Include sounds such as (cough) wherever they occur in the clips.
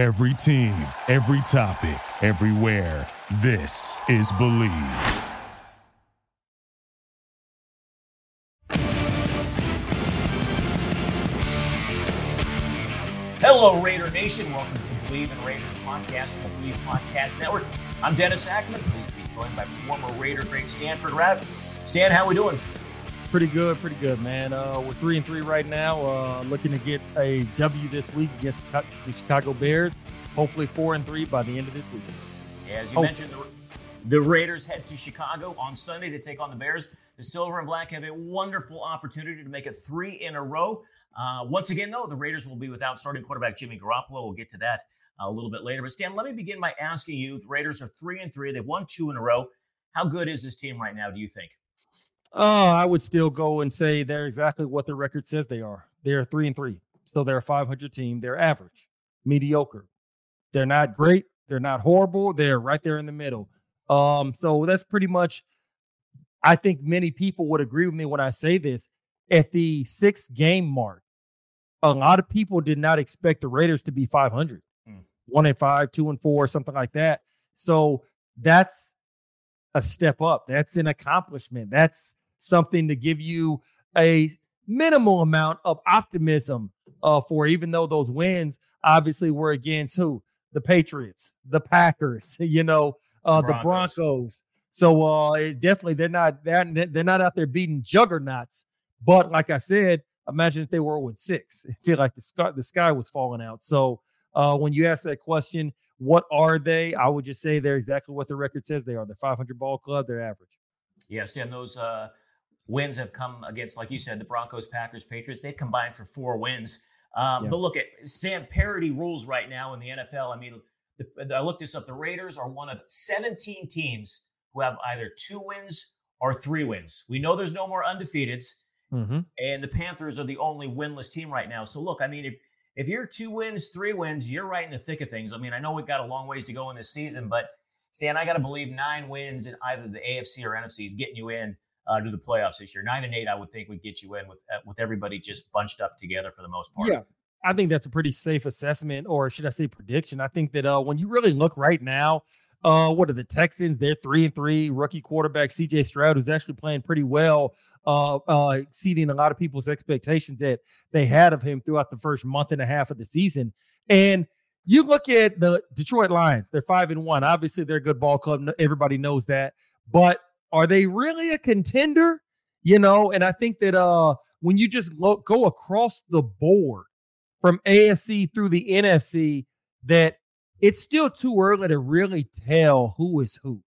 Every team, every topic, everywhere. This is Bleav. Hello, Raider Nation. Welcome to Bleav in Raiders podcast the Bleav Podcast Network. I'm Dennis Ackerman. please be joined by former Raider great Stanford Routt. Stan, how we doing? Pretty good, pretty good, man. Uh, we're three and three right now. Uh, looking to get a W this week against the Chicago Bears. Hopefully, four and three by the end of this week. Yeah, as you Hope. mentioned, the, the Raiders head to Chicago on Sunday to take on the Bears. The Silver and Black have a wonderful opportunity to make it three in a row. Uh, once again, though, the Raiders will be without starting quarterback Jimmy Garoppolo. We'll get to that uh, a little bit later. But Stan, let me begin by asking you: the Raiders are three and three. They've won two in a row. How good is this team right now? Do you think? Oh, I would still go and say they're exactly what the record says they are. They're three and three. So they're a 500 team. They're average, mediocre. They're not great. They're not horrible. They're right there in the middle. Um, so that's pretty much. I think many people would agree with me when I say this. At the six game mark, a lot of people did not expect the Raiders to be 500, mm. one and five, two and four, something like that. So that's a step up. That's an accomplishment. That's something to give you a minimal amount of optimism uh, for, even though those wins obviously were against who? The Patriots, the Packers, (laughs) you know, uh, the Broncos. So uh, definitely they're not they're, they're not out there beating juggernauts. But like I said, imagine if they were with six. I feel like the sky the sky was falling out. So uh, when you ask that question, what are they? I would just say they're exactly what the record says they are. The 500 ball club. They're average. Yes, and those uh, wins have come against, like you said, the Broncos, Packers, Patriots. They combined for four wins. Um, yeah. But look at Sam parity rules right now in the NFL. I mean, the, I looked this up. The Raiders are one of 17 teams who have either two wins or three wins. We know there's no more undefeateds, mm-hmm. and the Panthers are the only winless team right now. So look, I mean, if if you're two wins, three wins, you're right in the thick of things. I mean, I know we've got a long ways to go in this season, but Stan, I got to believe nine wins in either the AFC or NFC is getting you in uh, to the playoffs this year. Nine and eight, I would think, would get you in with uh, with everybody just bunched up together for the most part. Yeah, I think that's a pretty safe assessment, or should I say prediction? I think that uh, when you really look right now, uh, what are the Texans? They're three and three. Rookie quarterback CJ Stroud, who's actually playing pretty well, uh, uh, exceeding a lot of people's expectations that they had of him throughout the first month and a half of the season. And you look at the Detroit Lions; they're five and one. Obviously, they're a good ball club. Everybody knows that. But are they really a contender? You know, and I think that uh, when you just lo- go across the board from AFC through the NFC, that it's still too early to really tell who is who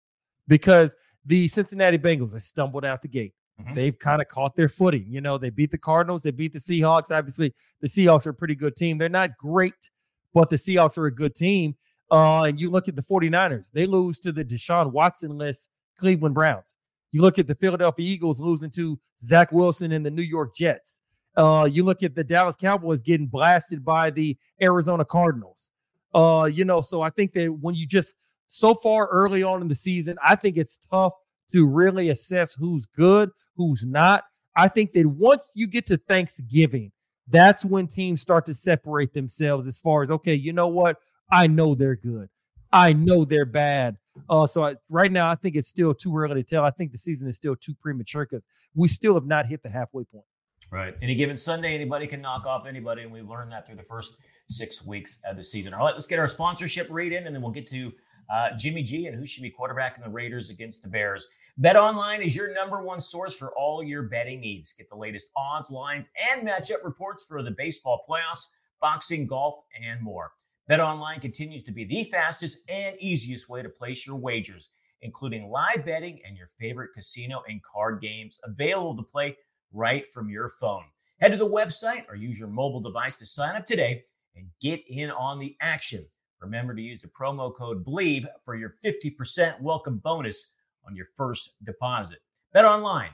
because the Cincinnati Bengals, they stumbled out the gate. Mm-hmm. They've kind of caught their footing. You know, they beat the Cardinals, they beat the Seahawks. Obviously, the Seahawks are a pretty good team. They're not great, but the Seahawks are a good team. Uh, and you look at the 49ers, they lose to the Deshaun Watson list Cleveland Browns. You look at the Philadelphia Eagles losing to Zach Wilson and the New York Jets. Uh, you look at the Dallas Cowboys getting blasted by the Arizona Cardinals. Uh, you know, so I think that when you just so far early on in the season, I think it's tough to really assess who's good, who's not. I think that once you get to Thanksgiving, that's when teams start to separate themselves as far as okay, you know what? I know they're good. I know they're bad. Uh, so I, right now, I think it's still too early to tell. I think the season is still too premature because we still have not hit the halfway point. Right. Any given Sunday, anybody can knock off anybody, and we've learned that through the first six weeks of the season. All right, let's get our sponsorship read in, and then we'll get to uh, Jimmy G and who should be quarterbacking the Raiders against the Bears. Bet Online is your number one source for all your betting needs. Get the latest odds, lines, and matchup reports for the baseball playoffs, boxing, golf, and more. Bet Online continues to be the fastest and easiest way to place your wagers, including live betting and your favorite casino and card games available to play right from your phone. Head to the website or use your mobile device to sign up today and get in on the action. Remember to use the promo code BLEAV for your 50% welcome bonus on your first deposit. Bet online,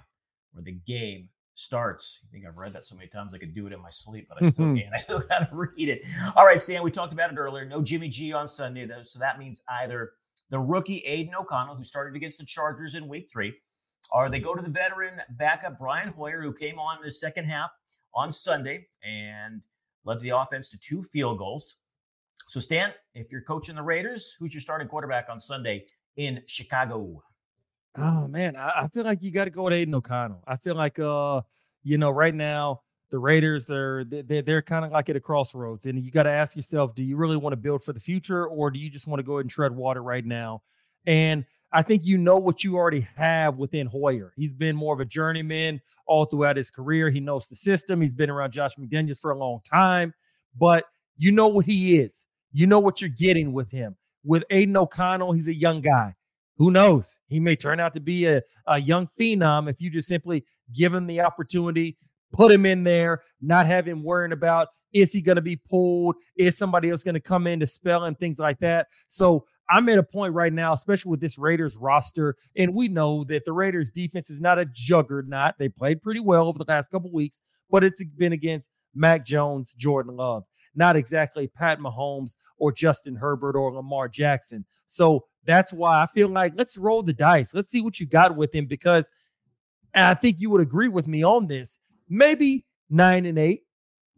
where the game starts. I think I've read that so many times I could do it in my sleep, but I still mm-hmm. can't. (laughs) I still got to read it. All right, Stan, we talked about it earlier. No Jimmy G on Sunday, though. So that means either the rookie Aidan O'Connell, who started against the Chargers in week three, or they go to the veteran backup Brian Hoyer, who came on in the second half on Sunday and led the offense to two field goals. So, Stan, if you're coaching the Raiders, who's your starting quarterback on Sunday in Chicago? Oh man, I, I feel like you got to go with Aidan O'Connell. I feel like uh, you know, right now the Raiders are they're, they're kind of like at a crossroads, and you got to ask yourself, do you really want to build for the future, or do you just want to go ahead and tread water right now? And I think you know what you already have within Hoyer. He's been more of a journeyman all throughout his career. He knows the system. He's been around Josh McDaniels for a long time, but you know what he is. You know what you're getting with him. With Aidan O'Connell, he's a young guy. Who knows? He may turn out to be a, a young phenom if you just simply give him the opportunity, put him in there, not have him worrying about is he going to be pulled? Is somebody else going to come in to spell and things like that? So I'm at a point right now, especially with this Raiders roster, and we know that the Raiders defense is not a juggernaut. They played pretty well over the last couple weeks, but it's been against Mac Jones, Jordan Love not exactly Pat Mahomes or Justin Herbert or Lamar Jackson. So that's why I feel like let's roll the dice. Let's see what you got with him because I think you would agree with me on this. Maybe nine and eight,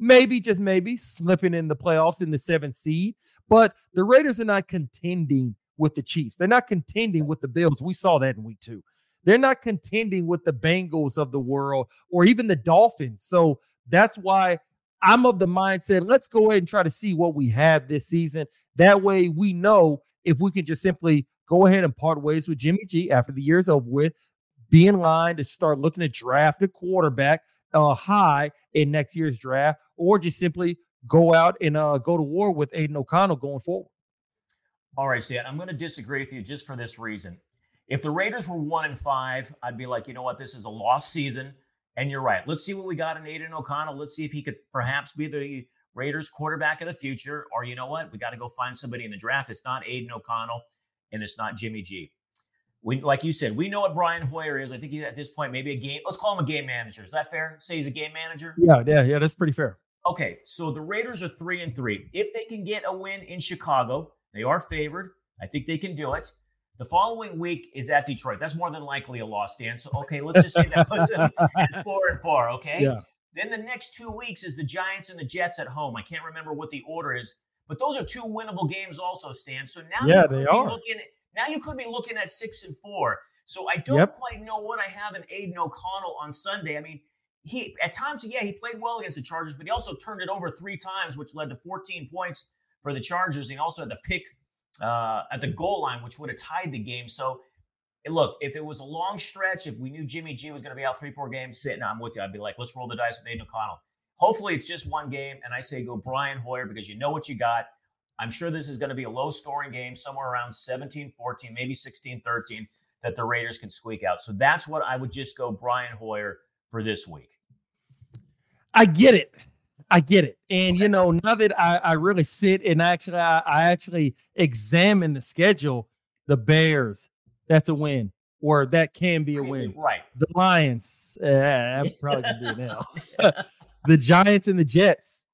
maybe just maybe slipping in the playoffs in the seventh seed. But the Raiders are not contending with the Chiefs. They're not contending with the Bills. We saw that in week two. They're not contending with the Bengals of the world or even the Dolphins. So that's why I'm of the mindset, let's go ahead and try to see what we have this season. That way we know if we can just simply go ahead and part ways with Jimmy G after the year's over with, be in line to start looking to draft a quarterback uh, high in next year's draft, or just simply go out and uh, go to war with Aidan O'Connell going forward. All right, Stan, I'm going to disagree with you just for this reason. If the Raiders were one and five, I'd be like, you know what, this is a lost season. And you're right. Let's see what we got in Aidan O'Connell. Let's see if he could perhaps be the Raiders quarterback of the future. Or you know what? We got to go find somebody in the draft. It's not Aidan O'Connell and it's not Jimmy G. We, like you said, we know what Brian Hoyer is. I think he's at this point maybe a game. Let's call him a game manager. Is that fair? Say he's a game manager. Yeah, yeah, yeah. That's pretty fair. Okay, so the Raiders are three and three. If they can get a win in Chicago, they are favored. I think they can do it. The following week is at Detroit. That's more than likely a loss, Dan. So okay, let's just say that puts them (laughs) at four and four. Okay. Yeah. Then the next two weeks is the Giants and the Jets at home. I can't remember what the order is, but those are two winnable games also, Stan. So now yeah, they are. Looking at, now you could be looking at six and four. So I don't yep. quite know what I have in Aidan O'Connell on Sunday. I mean, he at times, yeah, he played well against the Chargers, but he also turned it over three times, which led to 14 points for the Chargers. He also had the pick uh, at the goal line, which would have tied the game. So, look, if it was a long stretch, if we knew Jimmy G was going to be out three, four games, sitting, I'm with you. I'd be like, let's roll the dice with Aidan O'Connell. Hopefully, it's just one game, and I say go Brian Hoyer because you know what you got. I'm sure this is going to be a low scoring game, somewhere around 17 14, maybe 16 13, that the Raiders can squeak out. So that's what I would just go Brian Hoyer for this week. I get it. I get it. And you know, now that I, I really sit and actually I, I actually examine the schedule, the Bears, that's a win. Or that can be a win. Right. The Lions, uh, I'm probably gonna do it now. (laughs) (laughs) the Giants and the Jets.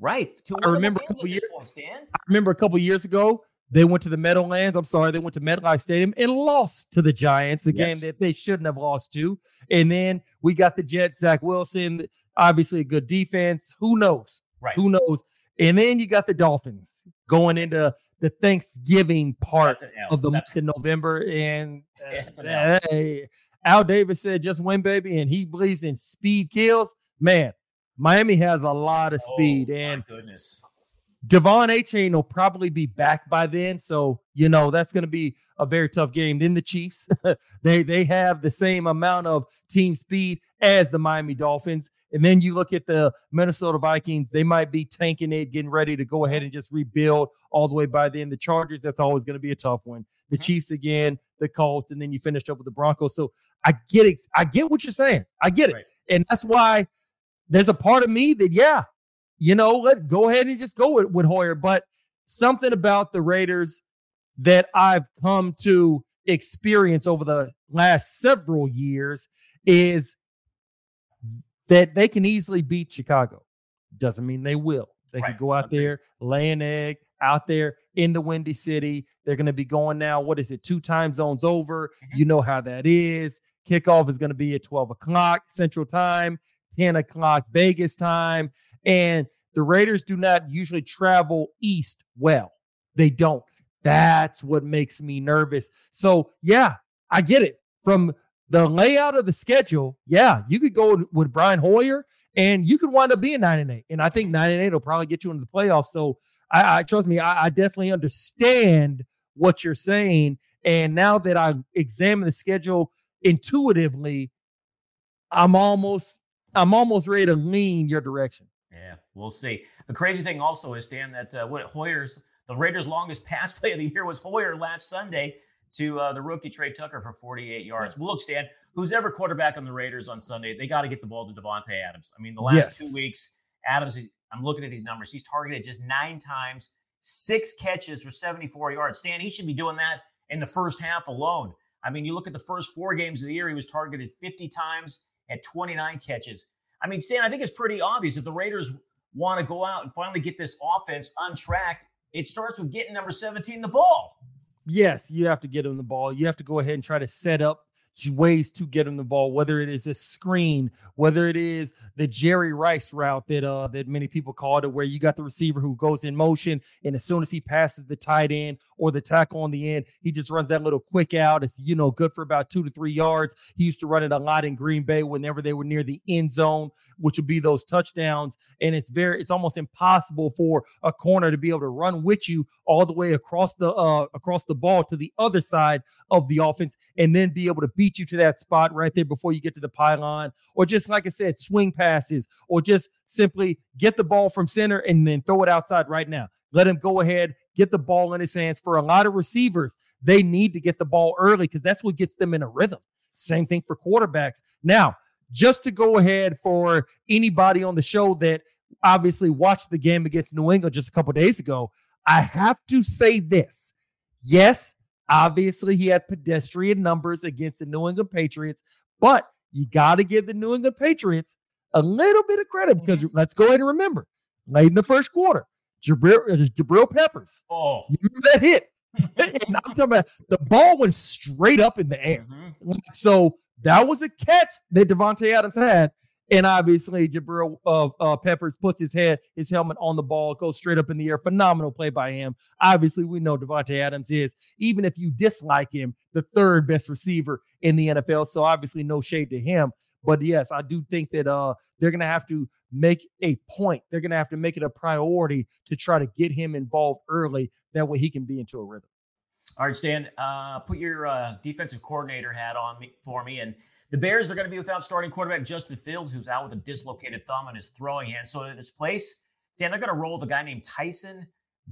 Right. I remember a couple years. I remember a couple years ago they went to the Meadowlands. I'm sorry, they went to MetLife Stadium and lost to the Giants, a yes. game that they shouldn't have lost to. And then we got the Jets, Zach Wilson, obviously a good defense. Who knows? Right. Who knows? And then you got the Dolphins going into the Thanksgiving part of the month in November. And uh, hey, Al Davis said, just win, baby. And he believes in speed kills. Man, Miami has a lot of speed. Oh, and goodness. De'Von Achane will probably be back by then. So, you know, that's going to be a very tough game. Then the Chiefs, (laughs) they they have the same amount of team speed as the Miami Dolphins. And then you look at the Minnesota Vikings, they might be tanking it, getting ready to go ahead and just rebuild all the way by then. The Chargers, that's always going to be a tough one. The mm-hmm. Chiefs again, the Colts, and then you finish up with the Broncos. So I get it. I get what you're saying. I get it. Right. And that's why there's a part of me that, yeah, you know, let go ahead and just go with, with Hoyer. But something about the Raiders that I've come to experience over the last several years is that they can easily beat Chicago. Doesn't mean they will. They right. can go out there, lay an egg out there in the Windy City. They're going to be going now. What is it? Two time zones over. Mm-hmm. You know how that is. Kickoff is going to be at 12 o'clock Central Time, 10 o'clock Vegas time. And the Raiders do not usually travel east well. They don't. That's what makes me nervous. So, yeah, I get it. From the layout of the schedule, yeah, you could go with Brian Hoyer and you could wind up being nine and eight. And I think nine and eight will probably get you into the playoffs. So I, I trust me, I, I, definitely understand what you're saying. And now that I examine the schedule intuitively, I'm almost I'm almost ready to lean your direction. We'll see. The crazy thing also is Dan that uh, what Hoyer's the Raiders' longest (laughs) pass play of the year was Hoyer last Sunday to uh, the rookie Tre Tucker for 48 yards. Well, look, Stan, who's ever quarterback on the Raiders on Sunday, they got to get the ball to Davante Adams. I mean, the last yes. two weeks, Adams, I'm looking at these numbers. He's targeted just nine times, six catches for 74 yards. Stan, he should be doing that in the first half alone. I mean, you look at the first four games of the year, he was targeted 50 times at 29 catches. I mean, Stan, I think it's pretty obvious that the Raiders want to go out and finally get this offense on track, it starts with getting number 17 the ball. Yes, you have to get him the ball. You have to go ahead and try to set up ways to get him the ball, whether it is a screen, whether it is the Jerry Rice route that uh that many people called it, where you got the receiver who goes in motion, and as soon as he passes the tight end or the tackle on the end, he just runs that little quick out. It's you know good for about two to three yards. He used to run it a lot in Green Bay whenever they were near the end zone, which would be those touchdowns. And it's very it's almost impossible for a corner to be able to run with you all the way across the uh across the ball to the other side of the offense and then be able to beat you to that spot right there before you get to the pylon, or just like I said, swing passes, or just simply get the ball from center and then throw it outside right now. Let him go ahead, get the ball in his hands. For a lot of receivers, they need to get the ball early because that's what gets them in a rhythm. Same thing for quarterbacks. Now, just to go ahead for anybody on the show that obviously watched the game against New England just a couple days ago, I have to say this. Yes, Obviously, he had pedestrian numbers against the New England Patriots, but you got to give the New England Patriots a little bit of credit because mm-hmm. let's go ahead and remember late in the first quarter, Jabril, uh, Jabril Peppers. Oh, you remember that hit? (laughs) and I'm talking about the ball went straight up in the air. Mm-hmm. So that was a catch that Davante Adams had. And obviously, Jabril uh, uh, Peppers puts his head, his helmet on the ball, goes straight up in the air. Phenomenal play by him. Obviously, we know Davante Adams is, even if you dislike him, the third best receiver in the NFL. So obviously, no shade to him. But yes, I do think that uh, they're going to have to make a point. They're going to have to make it a priority to try to get him involved early. That way, he can be into a rhythm. All right, Stan, uh, put your uh, defensive coordinator hat on me for me and the Bears are going to be without starting quarterback Justin Fields, who's out with a dislocated thumb in his throwing hand. So in his place, Dan, they're going to roll with a guy named Tyson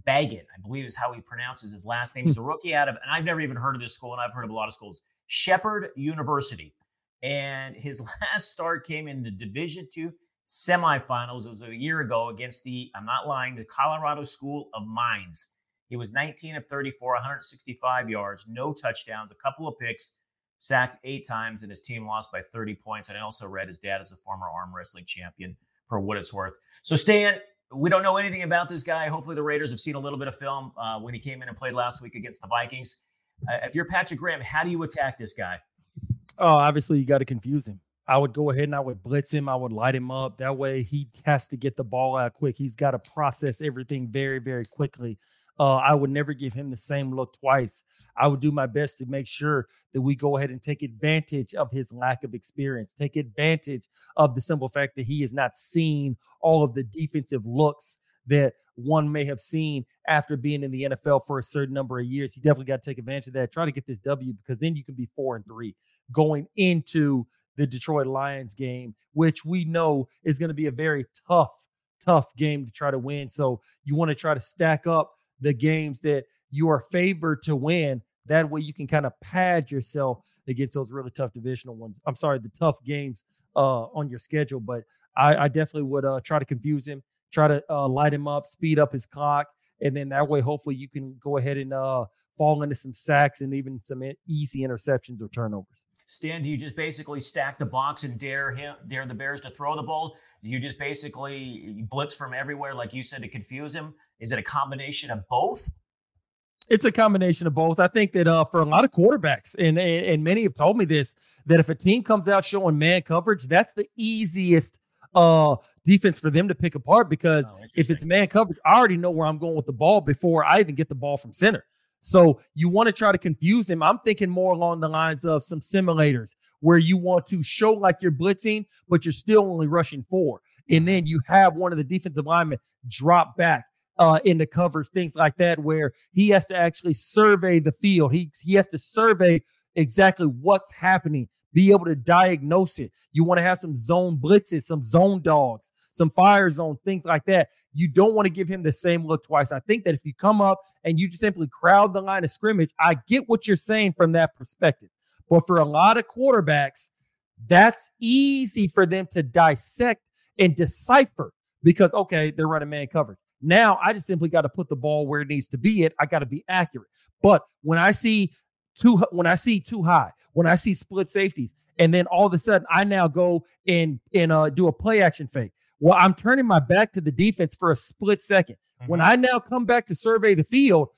Bagent, I believe is how he pronounces his last name. He's a rookie out of, and I've never even heard of this school, and I've heard of a lot of schools, Shepherd University. And his (laughs) last start came in the Division two semifinals. It was a year ago against the, I'm not lying, the Colorado School of Mines. He was 19 of 34, 165 yards, no touchdowns, a couple of picks sacked eight times, and his team lost by 30 points. And I also read his dad is a former arm wrestling champion for what it's worth. So, Stan, we don't know anything about this guy. Hopefully, the Raiders have seen a little bit of film uh, when he came in and played last week against the Vikings. Uh, if you're Patrick Graham, how do you attack this guy? Oh, obviously, you got to confuse him. I would go ahead and I would blitz him. I would light him up. That way, he has to get the ball out quick. He's got to process everything very, very quickly. Uh, I would never give him the same look twice. I would do my best to make sure that we go ahead and take advantage of his lack of experience, take advantage of the simple fact that he has not seen all of the defensive looks that one may have seen after being in the NFL for a certain number of years. You definitely got to take advantage of that. Try to get this W because then you can be four and three going into the Detroit Lions game, which we know is going to be a very tough, tough game to try to win. So you want to try to stack up the games that you are favored to win. That way you can kind of pad yourself against those really tough divisional ones. I'm sorry, the tough games uh, on your schedule. But I, I definitely would uh, try to confuse him, try to uh, light him up, speed up his clock, and then that way hopefully you can go ahead and uh, fall into some sacks and even some easy interceptions or turnovers. Stan, do you just basically stack the box and dare him, dare the Bears to throw the ball? Do you just basically blitz from everywhere, like you said, to confuse him? Is it a combination of both? It's a combination of both. I think that uh, for a lot of quarterbacks, and, and and many have told me this, that if a team comes out showing man coverage, that's the easiest uh defense for them to pick apart because Oh, if it's man coverage, I already know where I'm going with the ball before I even get the ball from center. So you want to try to confuse him. I'm thinking more along the lines of some simulators where you want to show like you're blitzing, but you're still only rushing four. And then you have one of the defensive linemen drop back uh, in the covers, things like that, where he has to actually survey the field. He, he has to survey exactly what's happening, be able to diagnose it. You want to have some zone blitzes, some zone dogs, some fire zones, things like that. You don't want to give him the same look twice. I think that if you come up and you just simply crowd the line of scrimmage, I get what you're saying from that perspective. But for a lot of quarterbacks, that's easy for them to dissect and decipher because, okay, they're running man coverage. Now I just simply got to put the ball where it needs to be. It I got to be accurate. But when I see too when I see too high, when I see split safeties, and then all of a sudden I now go and and uh, do a play action fake. Well, I'm turning my back to the defense for a split 2nd When Mhm. I now come back to survey the field,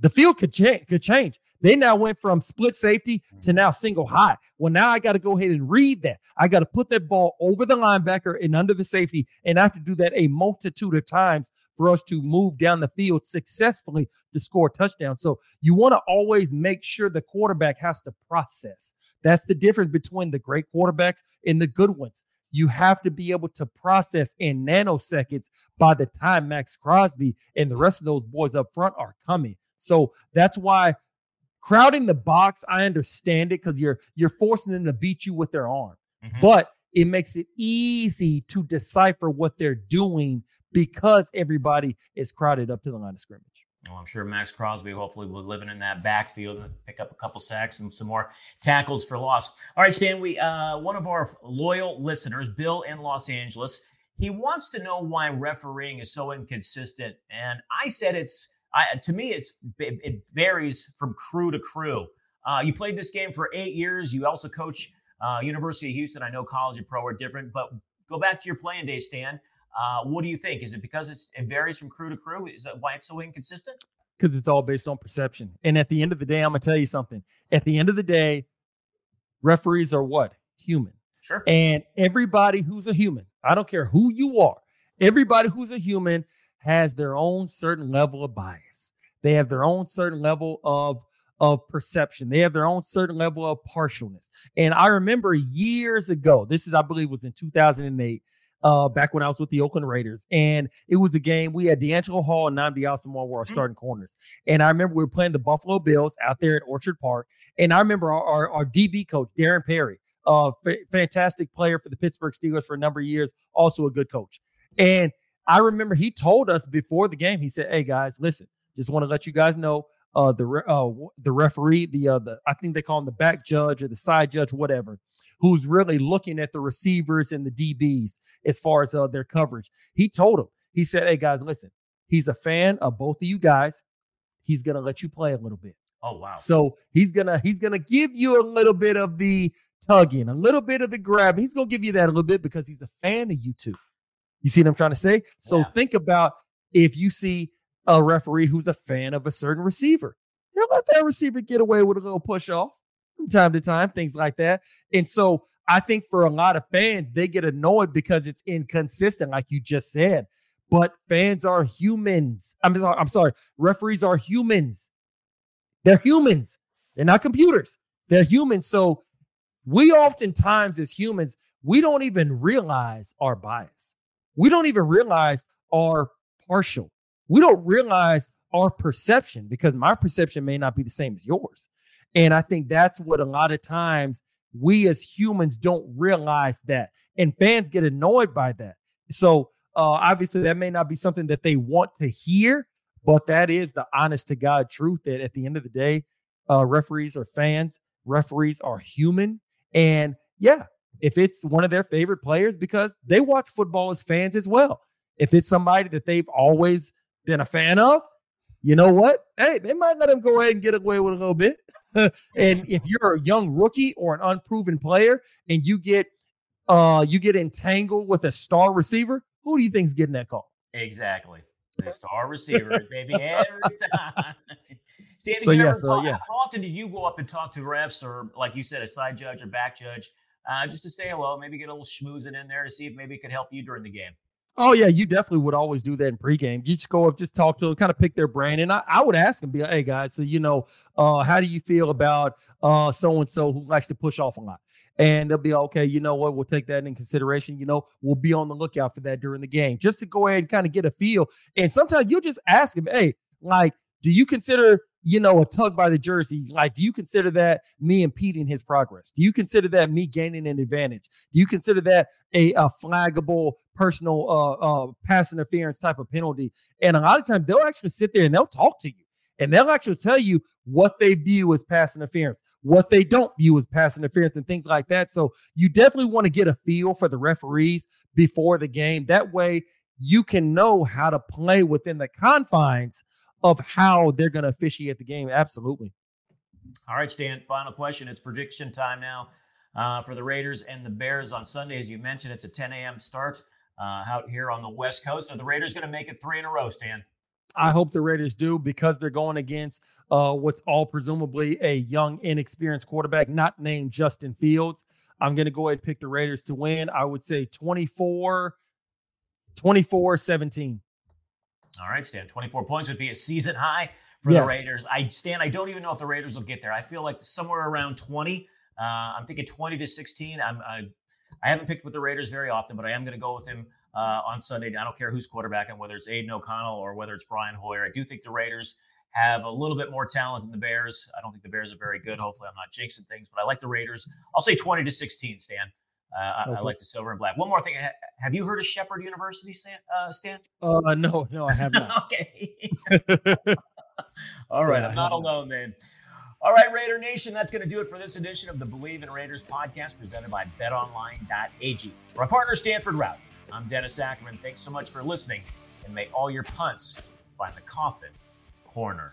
the field could change. Could change. They now went from split safety to now single high. Well, now I got to go ahead and read that. I got to put that ball over the linebacker and under the safety, and I have to do that a multitude of times for us to move down the field successfully to score a touchdown. So you want to always make sure the quarterback has to process. That's the difference between the great quarterbacks and the good ones. You have to be able to process in nanoseconds by the time Maxx Crosby and the rest of those boys up front are coming. So that's why crowding the box, I understand it because you're you're forcing them to beat you with their arm, Mhm. but it makes it easy to decipher what they're doing because everybody is crowded up to the line of scrimmage. Well, I'm sure Maxx Crosby hopefully will be living in that backfield and pick up a couple sacks and some more tackles for loss. All right, Stan, we uh, one of our loyal listeners, Bill in Los Angeles, he wants to know why refereeing is so inconsistent. And I said it's I, to me it's it, varies from crew to crew. Uh, you played this game for eight years. You also coach uh, University of Houston. I know college and pro are different, but go back to your playing days, Stan. Uh, what do you think? Is it because it's, it varies from crew to crew? Is that why it's so inconsistent? because it's all based on perception. And at the end of the day, I'm gonna tell you something. At the end of the day, referees are what? Human. Sure. And everybody who's a human, I don't care who you are, everybody who's a human has their own certain level of bias. They have their own certain level of of perception. They have their own certain level of partialness. And I remember years ago, this is I believe was in 2008, uh, back when I was with the Oakland Raiders, and it was a game we had DeAngelo Hall and Nnamdi Asomugha were our Mhm. starting corners. And I remember we were playing the Buffalo Bills out there at Orchard Park, and I remember our, our, our DB coach Darren Perry, uh, fa- fantastic player for the Pittsburgh Steelers for a number of years, also a good coach. And I remember he told us before the game, he said, "Hey guys, listen, just want to let you guys know, uh, the re- uh, the referee, the uh, the I think they call him the back judge or the side judge, whatever, who's really looking at the receivers and the DBs as far as uh, their coverage. He told him, he said, "Hey guys, listen, he's a fan of both of you guys. He's gonna let you play a little bit." Oh wow. So he's gonna he's gonna give you a little bit of the tugging, a little bit of the grab. He's gonna give you that a little bit because he's a fan of you two. You see what I'm trying to say? So Yeah. think about if you see a referee who's a fan of a certain receiver, he'll let that receiver get away with a little push off from time to time, things like that. And so I think for a lot of fans, they get annoyed because it's inconsistent, like you just said. But fans are humans. I'm sorry, I'm sorry. Referees are humans. They're humans. They're not computers. They're humans. So we oftentimes, as humans, we don't even realize our bias. We don't even realize our partial. We don't realize our perception because my perception may not be the same as yours. And I think that's what a lot of times we as humans don't realize that. And fans get annoyed by that. So uh, obviously, that may not be something that they want to hear, but that is the honest to God truth that at the end of the day, uh, referees are fans, referees are human. And yeah, if it's one of their favorite players, because they watch football as fans as well. If it's somebody that they've always been a fan of, you know what? Hey, they might let him go ahead and get away with a little bit. (laughs) and if you're a young rookie or an unproven player and you get uh you get entangled with a star receiver, who do you think's getting that call? Exactly. The (laughs) star receiver, baby, every time. (laughs) Stan, did So, yeah, so, talk- yeah. how often did you go up and talk to refs or, like you said, a side judge or back judge uh, just to say hello, maybe get a little schmoozing in there to see if maybe it could help you during the game. Oh yeah, you definitely would always do that in pregame. You just go up, just talk to them, kind of pick their brain, and I, I would ask them, be like, "Hey guys, so you know, uh, how do you feel about uh so and so who likes to push off a lot?" And they'll be okay. You know what? We'll take that in consideration. You know, we'll be on the lookout for that during the game, just to go ahead and kind of get a feel. And sometimes you'll just ask them, "Hey, like, do you consider you know, a tug by the jersey. Like, do you consider that me impeding his progress? Do you consider that me gaining an advantage? Do you consider that a, a flaggable personal uh, uh, pass interference type of penalty? And a lot of times they'll actually sit there and they'll talk to you and they'll actually tell you what they view as pass interference, what they don't view as pass interference, and things like that. So you definitely want to get a feel for the referees before the game. That way, you can know how to play within the confines of how they're going to officiate the game. Absolutely. All right, Stan. Final question. It's prediction time now uh, for the Raiders and the Bears on Sunday. As you mentioned, it's a 10 a.m. start uh, out here on the West Coast. Are the Raiders going to make it three in a row, Stan? I hope the Raiders do because they're going against uh, what's all presumably a young, inexperienced quarterback, not named Justin Fields. I'm going to go ahead and pick the Raiders to win. I would say 24 24 17. All right, Stan. 24 points would be a season high for yes. the Raiders. I Stan, I don't even know if the Raiders will get there. I feel like somewhere around 20. Uh, I'm thinking 20 to 16. I'm I, I haven't picked with the Raiders very often, but I am going to go with him uh, on Sunday. I don't care who's quarterback and whether it's Aidan O'Connell or whether it's Brian Hoyer. I do think the Raiders have a little bit more talent than the Bears. I don't think the Bears are very good. Hopefully, I'm not jinxing things, but I like the Raiders. I'll say 20 to 16, Stan. Uh, okay. I, I, like the silver and black. One more thing. Have you heard of Shepherd University, Stan? Uh, Stan? Uh, no, no, I have not. (laughs) okay. (laughs) (laughs) All right. Yeah, I'm not alone then. All right, Raider Nation, that's going to do it for this edition of the Bleav in Raiders podcast presented by betonline.ag. For our partner, Stanford Routt, I'm Dennis Ackerman. Thanks so much for listening, and may all your punts find the coffin corner.